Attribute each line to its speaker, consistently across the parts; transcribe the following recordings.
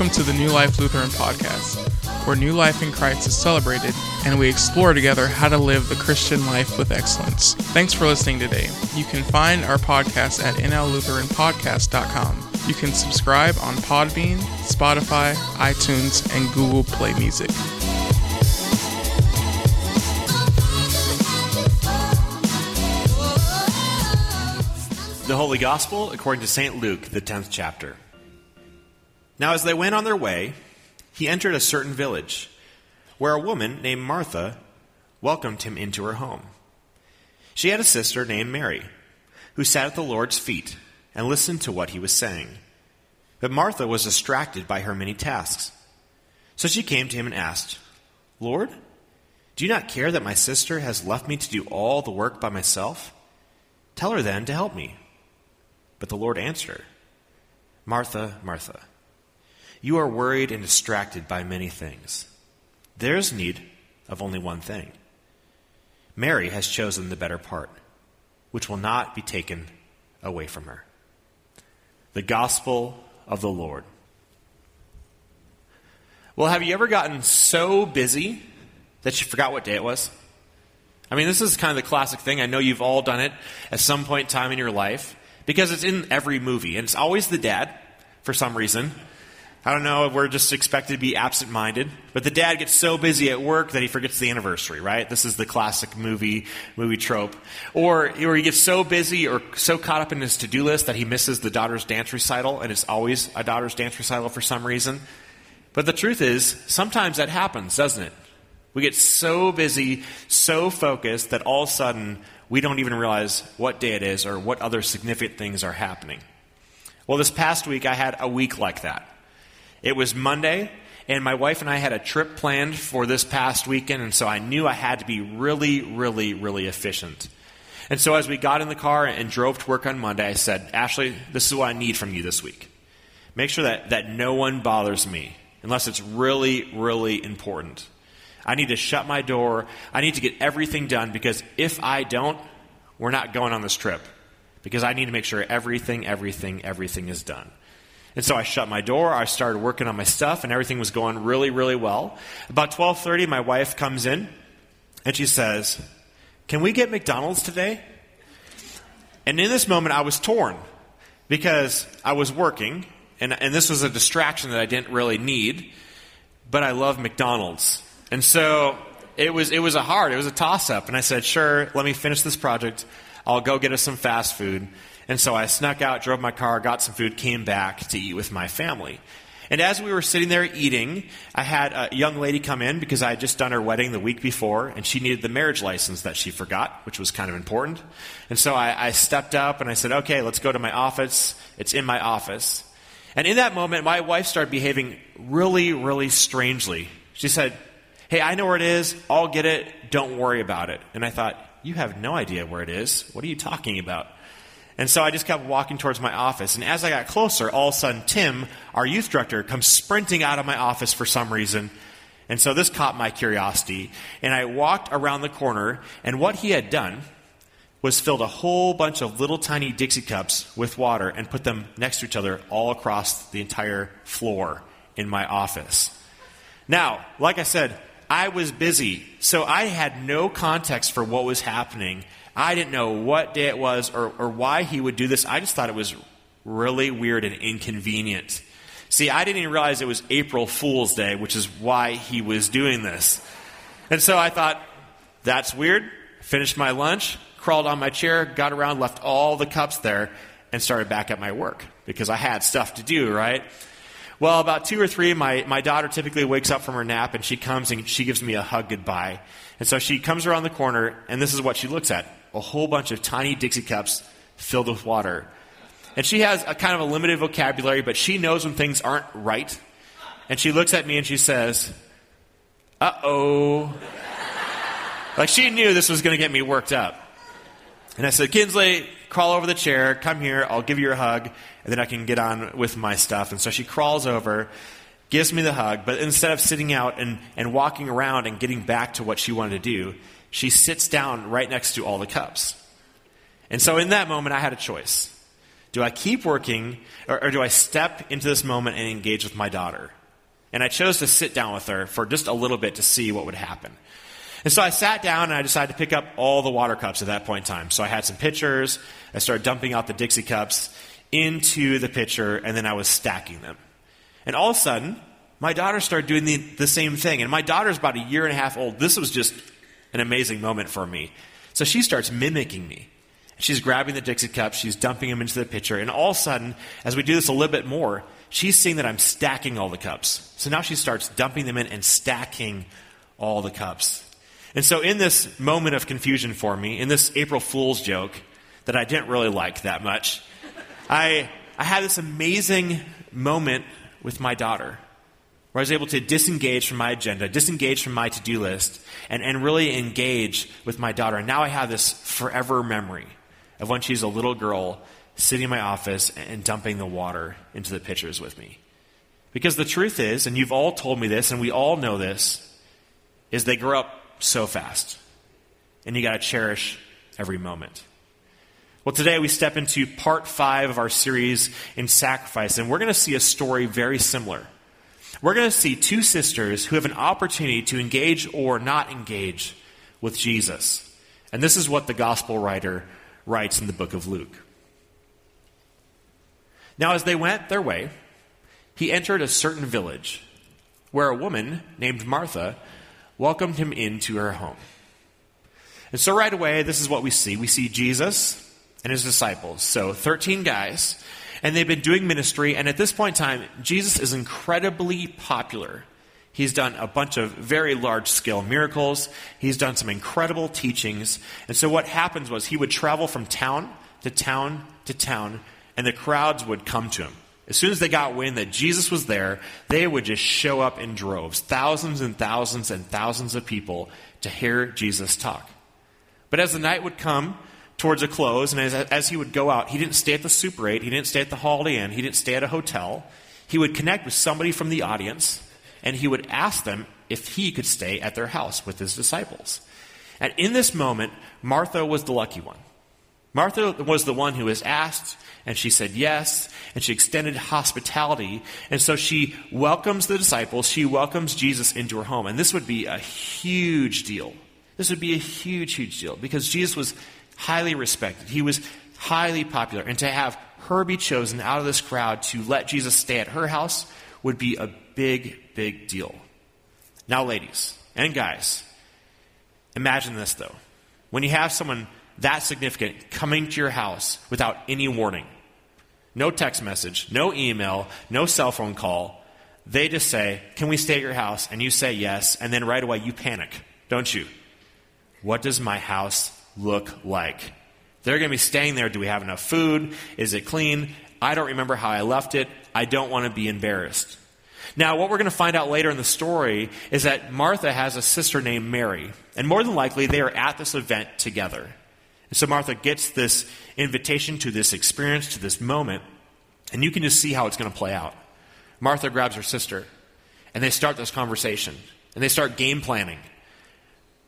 Speaker 1: Welcome to the New Life Lutheran Podcast, where new life in Christ is celebrated and we explore together how to live the Christian life with excellence. Thanks for listening today. You can find our podcast at nllutheranpodcast.com. You can subscribe on Podbean, Spotify, iTunes, and Google Play Music.
Speaker 2: The Holy Gospel according to St. Luke, the 10th chapter. Now, as they went on their way, he entered a certain village, where a woman named Martha welcomed him into her home. She had a sister named Mary, who sat at the Lord's feet and listened to what he was saying. But Martha was distracted by her many tasks. So she came to him and asked, Lord, do you not care that my sister has left me to do all the work by myself? Tell her then to help me. But the Lord answered Martha, Martha, you are worried and distracted by many things. There's need of only one thing. Mary has chosen the better part, which will not be taken away from her. The Gospel of the Lord. Well, have you ever gotten so busy that you forgot what day it was? I mean, this is kind of the classic thing. I know you've all done it at some point in time in your life because it's in every movie, and it's always the dad for some reason. I don't know, we're just expected to be absent minded, but the dad gets so busy at work that he forgets the anniversary, right? This is the classic movie movie trope. Or, or he gets so busy or so caught up in his to do list that he misses the daughter's dance recital, and it's always a daughter's dance recital for some reason. But the truth is, sometimes that happens, doesn't it? We get so busy, so focused that all of a sudden we don't even realize what day it is or what other significant things are happening. Well, this past week I had a week like that. It was Monday, and my wife and I had a trip planned for this past weekend, and so I knew I had to be really, really, really efficient. And so as we got in the car and drove to work on Monday, I said, Ashley, this is what I need from you this week. Make sure that, that no one bothers me unless it's really, really important. I need to shut my door. I need to get everything done because if I don't, we're not going on this trip. Because I need to make sure everything, everything, everything is done. And so I shut my door, I started working on my stuff, and everything was going really, really well. About 12:30, my wife comes in and she says, "Can we get McDonald's today?" And in this moment I was torn because I was working and, and this was a distraction that I didn't really need, but I love McDonald's. And so it was it was a hard, it was a toss up, and I said, "Sure, let me finish this project. I'll go get us some fast food." And so I snuck out, drove my car, got some food, came back to eat with my family. And as we were sitting there eating, I had a young lady come in because I had just done her wedding the week before, and she needed the marriage license that she forgot, which was kind of important. And so I, I stepped up and I said, okay, let's go to my office. It's in my office. And in that moment, my wife started behaving really, really strangely. She said, hey, I know where it is. I'll get it. Don't worry about it. And I thought, you have no idea where it is. What are you talking about? And so I just kept walking towards my office. And as I got closer, all of a sudden, Tim, our youth director, comes sprinting out of my office for some reason. And so this caught my curiosity. And I walked around the corner, and what he had done was filled a whole bunch of little tiny Dixie cups with water and put them next to each other all across the entire floor in my office. Now, like I said, I was busy, so I had no context for what was happening. I didn't know what day it was or, or why he would do this. I just thought it was really weird and inconvenient. See, I didn't even realize it was April Fool's Day, which is why he was doing this. And so I thought, that's weird. Finished my lunch, crawled on my chair, got around, left all the cups there, and started back at my work because I had stuff to do, right? Well, about two or three, my, my daughter typically wakes up from her nap and she comes and she gives me a hug goodbye. And so she comes around the corner, and this is what she looks at a whole bunch of tiny Dixie cups filled with water. And she has a kind of a limited vocabulary, but she knows when things aren't right. And she looks at me and she says, Uh oh. like she knew this was going to get me worked up. And I said, Kinsley, crawl over the chair, come here, I'll give you a hug, and then I can get on with my stuff. And so she crawls over, gives me the hug, but instead of sitting out and, and walking around and getting back to what she wanted to do, she sits down right next to all the cups. And so in that moment, I had a choice. Do I keep working, or, or do I step into this moment and engage with my daughter? And I chose to sit down with her for just a little bit to see what would happen. And so I sat down and I decided to pick up all the water cups at that point in time. So I had some pitchers. I started dumping out the Dixie cups into the pitcher, and then I was stacking them. And all of a sudden, my daughter started doing the, the same thing. And my daughter's about a year and a half old. This was just an amazing moment for me. So she starts mimicking me. She's grabbing the Dixie cups, she's dumping them into the pitcher, and all of a sudden, as we do this a little bit more, she's seeing that I'm stacking all the cups. So now she starts dumping them in and stacking all the cups. And so, in this moment of confusion for me, in this April Fool's joke that I didn't really like that much, I, I had this amazing moment with my daughter where I was able to disengage from my agenda, disengage from my to do list, and, and really engage with my daughter. And now I have this forever memory of when she's a little girl sitting in my office and dumping the water into the pitchers with me. Because the truth is, and you've all told me this, and we all know this, is they grow up so fast. And you got to cherish every moment. Well, today we step into part five of our series in sacrifice, and we're going to see a story very similar. We're going to see two sisters who have an opportunity to engage or not engage with Jesus. And this is what the gospel writer writes in the book of Luke. Now, as they went their way, he entered a certain village where a woman named Martha welcomed him into her home. And so, right away, this is what we see. We see Jesus and his disciples. So, 13 guys, and they've been doing ministry, and at this point in time, Jesus is incredibly popular. He's done a bunch of very large scale miracles. He's done some incredible teachings. And so, what happens was he would travel from town to town to town, and the crowds would come to him. As soon as they got wind that Jesus was there, they would just show up in droves, thousands and thousands and thousands of people to hear Jesus talk. But as the night would come towards a close, and as, as he would go out, he didn't stay at the Super 8, he didn't stay at the Holiday Inn, he didn't stay at a hotel. He would connect with somebody from the audience, and he would ask them if he could stay at their house with his disciples. And in this moment, Martha was the lucky one. Martha was the one who was asked, and she said yes, and she extended hospitality. And so she welcomes the disciples, she welcomes Jesus into her home. And this would be a huge deal. This would be a huge, huge deal because Jesus was highly respected. He was highly popular. And to have her be chosen out of this crowd to let Jesus stay at her house would be a big, big deal. Now, ladies and guys, imagine this though. When you have someone that significant coming to your house without any warning. No text message, no email, no cell phone call. They just say, Can we stay at your house? And you say yes, and then right away you panic, don't you? What does my house look like? They're going to be staying there. Do we have enough food? Is it clean? I don't remember how I left it. I don't want to be embarrassed. Now, what we're going to find out later in the story is that Martha has a sister named Mary. And more than likely, they are at this event together. And so Martha gets this invitation to this experience, to this moment, and you can just see how it's going to play out. Martha grabs her sister, and they start this conversation, and they start game planning.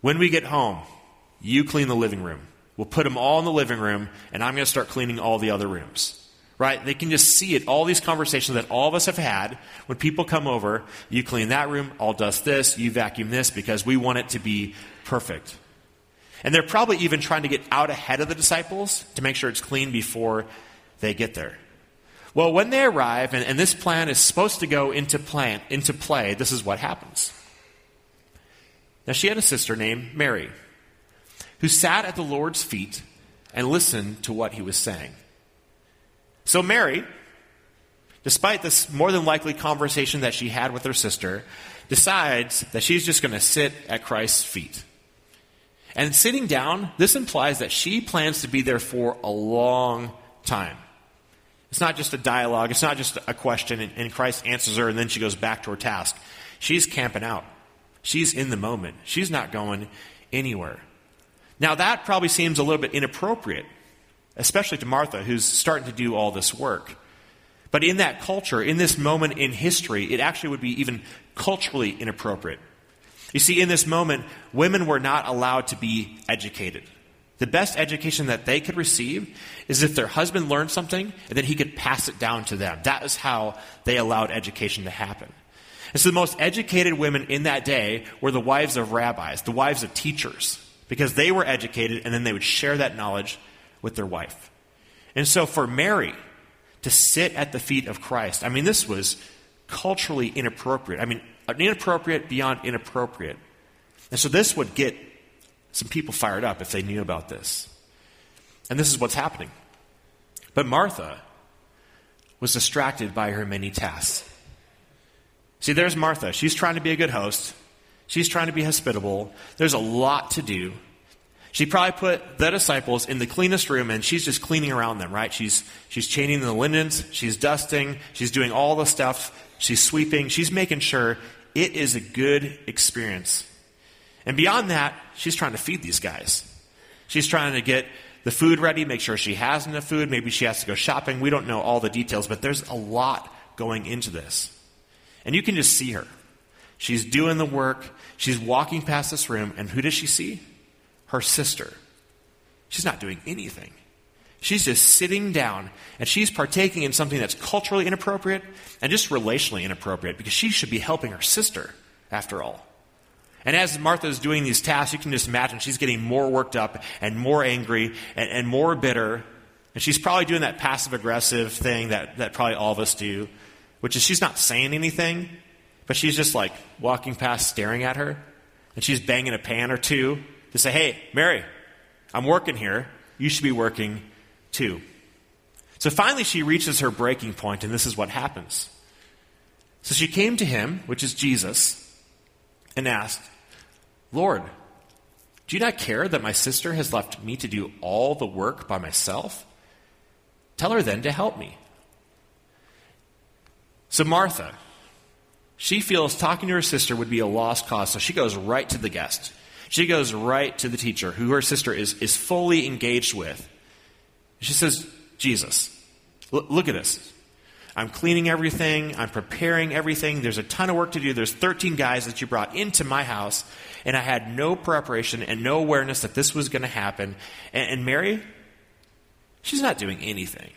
Speaker 2: When we get home, you clean the living room. We'll put them all in the living room, and I'm going to start cleaning all the other rooms. Right? They can just see it, all these conversations that all of us have had. When people come over, you clean that room, I'll dust this, you vacuum this, because we want it to be perfect. And they're probably even trying to get out ahead of the disciples to make sure it's clean before they get there. Well, when they arrive, and, and this plan is supposed to go into, plan, into play, this is what happens. Now, she had a sister named Mary who sat at the Lord's feet and listened to what he was saying. So, Mary, despite this more than likely conversation that she had with her sister, decides that she's just going to sit at Christ's feet. And sitting down, this implies that she plans to be there for a long time. It's not just a dialogue, it's not just a question, and, and Christ answers her, and then she goes back to her task. She's camping out. She's in the moment. She's not going anywhere. Now, that probably seems a little bit inappropriate, especially to Martha, who's starting to do all this work. But in that culture, in this moment in history, it actually would be even culturally inappropriate. You see, in this moment, women were not allowed to be educated. The best education that they could receive is if their husband learned something and then he could pass it down to them. That is how they allowed education to happen. And so the most educated women in that day were the wives of rabbis, the wives of teachers, because they were educated and then they would share that knowledge with their wife. And so for Mary to sit at the feet of Christ, I mean, this was culturally inappropriate. I mean, inappropriate beyond inappropriate. And so this would get some people fired up if they knew about this. And this is what's happening. But Martha was distracted by her many tasks. See, there's Martha. She's trying to be a good host. She's trying to be hospitable. There's a lot to do. She probably put the disciples in the cleanest room and she's just cleaning around them, right? She's, she's chaining the linens, she's dusting, she's doing all the stuff, she's sweeping, she's making sure it is a good experience. And beyond that, she's trying to feed these guys. She's trying to get the food ready, make sure she has enough food. Maybe she has to go shopping. We don't know all the details, but there's a lot going into this. And you can just see her. She's doing the work. She's walking past this room, and who does she see? Her sister. She's not doing anything. She's just sitting down and she's partaking in something that's culturally inappropriate and just relationally inappropriate because she should be helping her sister, after all. And as Martha is doing these tasks, you can just imagine she's getting more worked up and more angry and, and more bitter. And she's probably doing that passive aggressive thing that, that probably all of us do, which is she's not saying anything, but she's just like walking past, staring at her. And she's banging a pan or two to say, Hey, Mary, I'm working here. You should be working too. So finally, she reaches her breaking point, and this is what happens. So she came to him, which is Jesus, and asked, Lord, do you not care that my sister has left me to do all the work by myself? Tell her then to help me. So, Martha, she feels talking to her sister would be a lost cause, so she goes right to the guest. She goes right to the teacher, who her sister is, is fully engaged with. She says, Jesus, l- look at this. I'm cleaning everything. I'm preparing everything. There's a ton of work to do. There's 13 guys that you brought into my house, and I had no preparation and no awareness that this was going to happen. And, and Mary, she's not doing anything.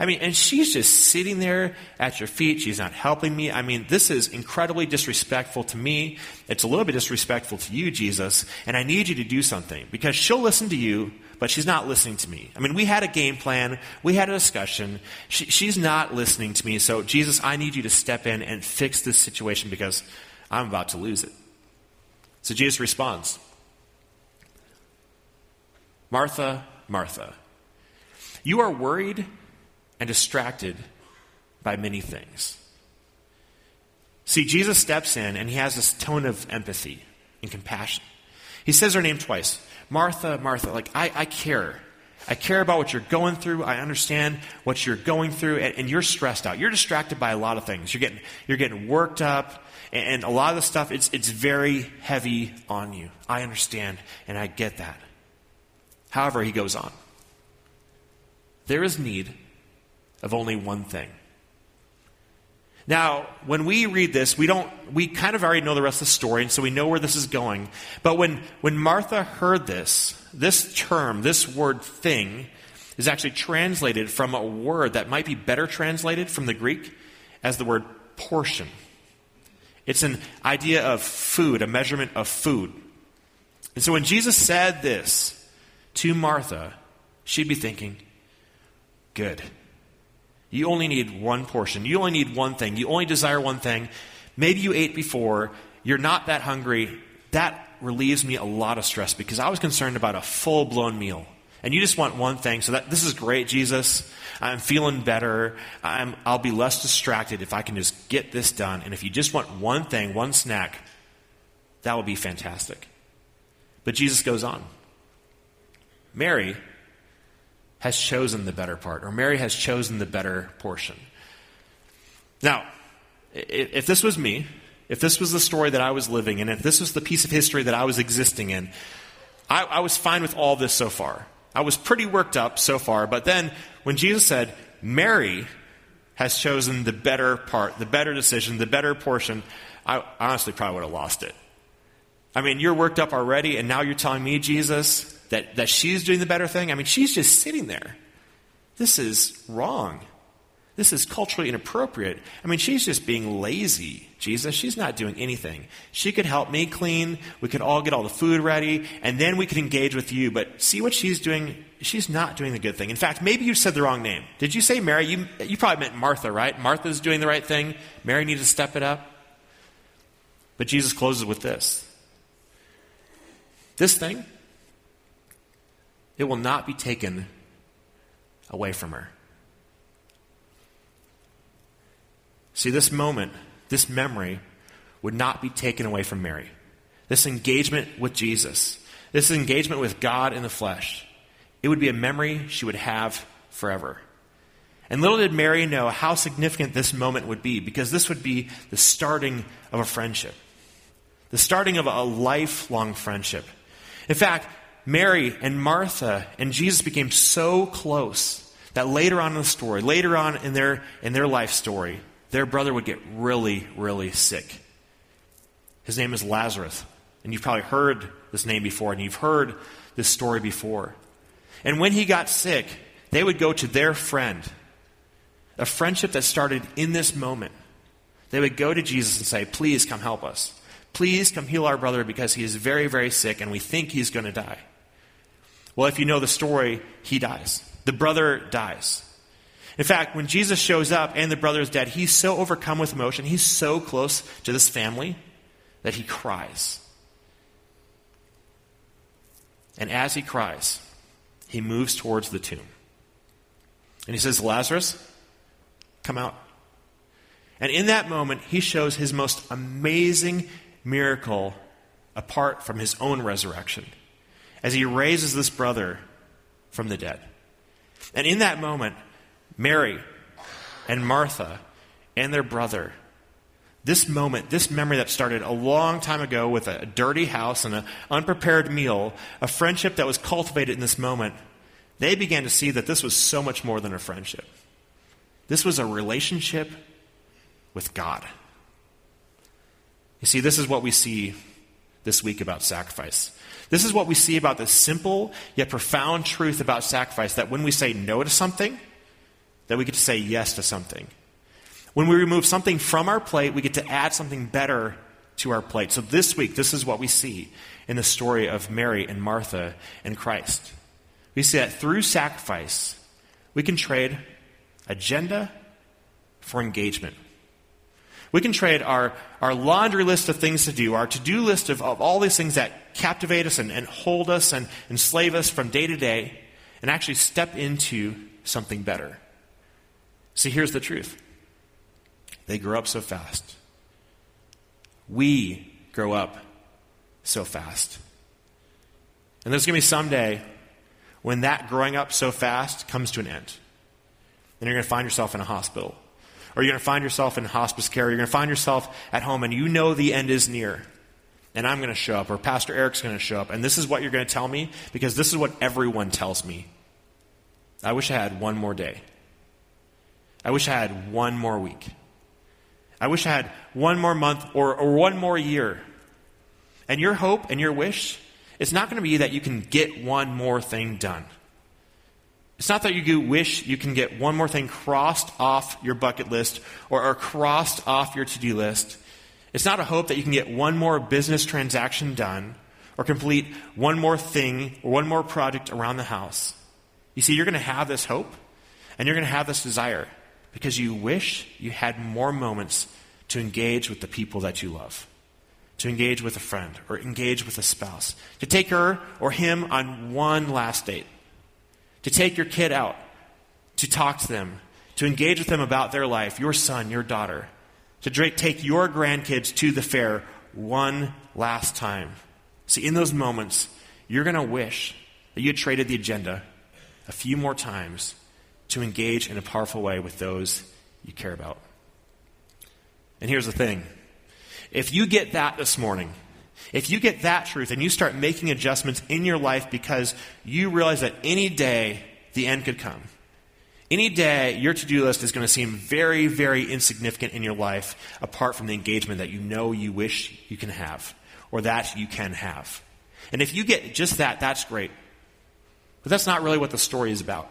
Speaker 2: I mean, and she's just sitting there at your feet. She's not helping me. I mean, this is incredibly disrespectful to me. It's a little bit disrespectful to you, Jesus. And I need you to do something because she'll listen to you, but she's not listening to me. I mean, we had a game plan, we had a discussion. She, she's not listening to me. So, Jesus, I need you to step in and fix this situation because I'm about to lose it. So, Jesus responds Martha, Martha, you are worried and distracted by many things. See, Jesus steps in and he has this tone of empathy and compassion. He says her name twice Martha, Martha, like, I, I care. I care about what you're going through. I understand what you're going through, and, and, you're stressed out. You're distracted by a lot of things. You're getting, you're getting worked up, and, and a lot of the stuff, it's, it's very heavy on you. I understand, and I get that. However, he goes on. There is need of only one thing. Now, when we read this, we don't we kind of already know the rest of the story, and so we know where this is going. But when, when Martha heard this, this term, this word thing, is actually translated from a word that might be better translated from the Greek as the word portion. It's an idea of food, a measurement of food. And so when Jesus said this to Martha, she'd be thinking, good. You only need one portion. You only need one thing. You only desire one thing. Maybe you ate before. You're not that hungry. That relieves me a lot of stress because I was concerned about a full blown meal. And you just want one thing. So that this is great, Jesus. I'm feeling better. I'm, I'll be less distracted if I can just get this done. And if you just want one thing, one snack, that would be fantastic. But Jesus goes on. Mary has chosen the better part, or Mary has chosen the better portion. Now, if this was me, if this was the story that I was living in, if this was the piece of history that I was existing in, I, I was fine with all this so far. I was pretty worked up so far, but then when Jesus said, Mary has chosen the better part, the better decision, the better portion, I honestly probably would have lost it. I mean, you're worked up already, and now you're telling me, Jesus, that, that she's doing the better thing. I mean, she's just sitting there. This is wrong. This is culturally inappropriate. I mean, she's just being lazy, Jesus. She's not doing anything. She could help me clean. We could all get all the food ready, and then we could engage with you. But see what she's doing? She's not doing the good thing. In fact, maybe you said the wrong name. Did you say Mary? You, you probably meant Martha, right? Martha's doing the right thing. Mary needs to step it up. But Jesus closes with this this thing, it will not be taken away from her. See, this moment, this memory, would not be taken away from Mary. This engagement with Jesus, this engagement with God in the flesh, it would be a memory she would have forever. And little did Mary know how significant this moment would be, because this would be the starting of a friendship, the starting of a lifelong friendship. In fact, Mary and Martha and Jesus became so close that later on in the story, later on in their, in their life story, their brother would get really, really sick. His name is Lazarus. And you've probably heard this name before, and you've heard this story before. And when he got sick, they would go to their friend, a friendship that started in this moment. They would go to Jesus and say, Please come help us. Please come heal our brother because he is very, very sick and we think he's going to die. Well, if you know the story, he dies. The brother dies. In fact, when Jesus shows up and the brother is dead, he's so overcome with emotion, he's so close to this family that he cries. And as he cries, he moves towards the tomb. And he says, Lazarus, come out. And in that moment, he shows his most amazing miracle apart from his own resurrection as he raises this brother from the dead. And in that moment, Mary and Martha and their brother. This moment, this memory that started a long time ago with a dirty house and an unprepared meal, a friendship that was cultivated in this moment, they began to see that this was so much more than a friendship. This was a relationship with God. You see, this is what we see this week about sacrifice. This is what we see about the simple yet profound truth about sacrifice that when we say no to something, that we get to say yes to something. When we remove something from our plate, we get to add something better to our plate. So this week, this is what we see in the story of Mary and Martha and Christ. We see that through sacrifice, we can trade agenda for engagement. We can trade our, our laundry list of things to do, our to do list of, of all these things that captivate us and, and hold us and enslave us from day to day, and actually step into something better. See, here's the truth they grow up so fast. We grow up so fast. And there's going to be some day when that growing up so fast comes to an end. And you're going to find yourself in a hospital. Or you're going to find yourself in hospice care. You're going to find yourself at home and you know the end is near. And I'm going to show up, or Pastor Eric's going to show up. And this is what you're going to tell me because this is what everyone tells me. I wish I had one more day. I wish I had one more week. I wish I had one more month or, or one more year. And your hope and your wish is not going to be that you can get one more thing done. It's not that you wish you can get one more thing crossed off your bucket list or, crossed off your to do list. It's not a hope that you can get one more business transaction done or complete one more thing or one more project around the house. You see, you're going to have this hope and you're going to have this desire because you wish you had more moments to engage with the people that you love, to engage with a friend or engage with a spouse, to take her or him on one last date, to take your kid out, to talk to them, to engage with them about their life, your son, your daughter, to take your grandkids to the fair one last time. See, in those moments, you're going to wish that you had traded the agenda a few more times to engage in a powerful way with those you care about. And here's the thing if you get that this morning, if you get that truth and you start making adjustments in your life because you realize that any day the end could come, any day your to do list is going to seem very, very insignificant in your life apart from the engagement that you know you wish you can have or that you can have. And if you get just that, that's great. But that's not really what the story is about.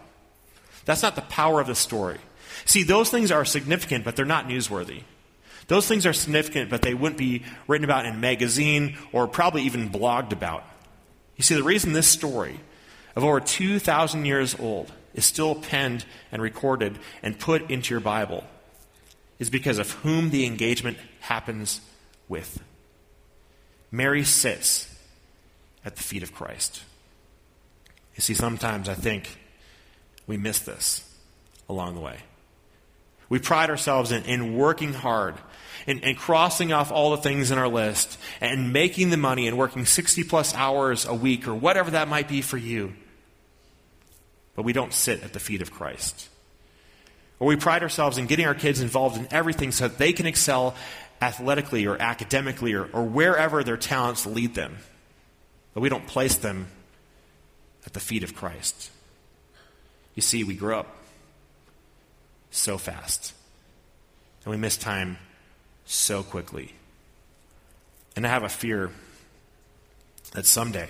Speaker 2: That's not the power of the story. See, those things are significant, but they're not newsworthy. Those things are significant, but they wouldn't be written about in a magazine or probably even blogged about. You see, the reason this story of over 2,000 years old is still penned and recorded and put into your Bible is because of whom the engagement happens with. Mary sits at the feet of Christ. You see, sometimes I think we miss this along the way. We pride ourselves in, in working hard and, and crossing off all the things in our list and making the money and working 60 plus hours a week or whatever that might be for you. But we don't sit at the feet of Christ. Or we pride ourselves in getting our kids involved in everything so that they can excel athletically or academically or, or wherever their talents lead them. But we don't place them at the feet of Christ. You see, we grow up so fast, and we miss time so quickly. And I have a fear that someday,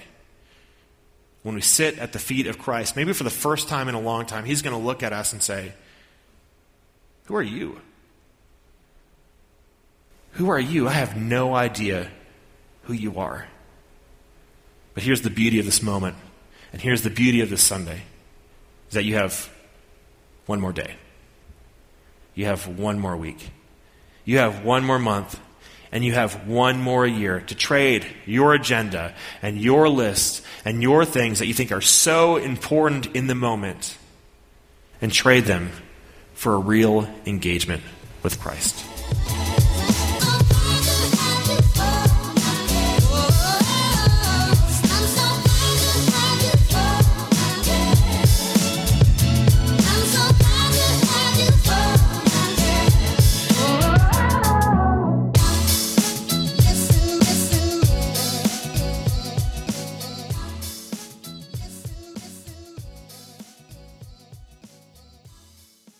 Speaker 2: when we sit at the feet of Christ, maybe for the first time in a long time, He's going to look at us and say, Who are you? Who are you? I have no idea who you are. But here's the beauty of this moment, and here's the beauty of this Sunday is that you have one more day. You have one more week. You have one more month. And you have one more year to trade your agenda and your list and your things that you think are so important in the moment and trade them for a real engagement with Christ.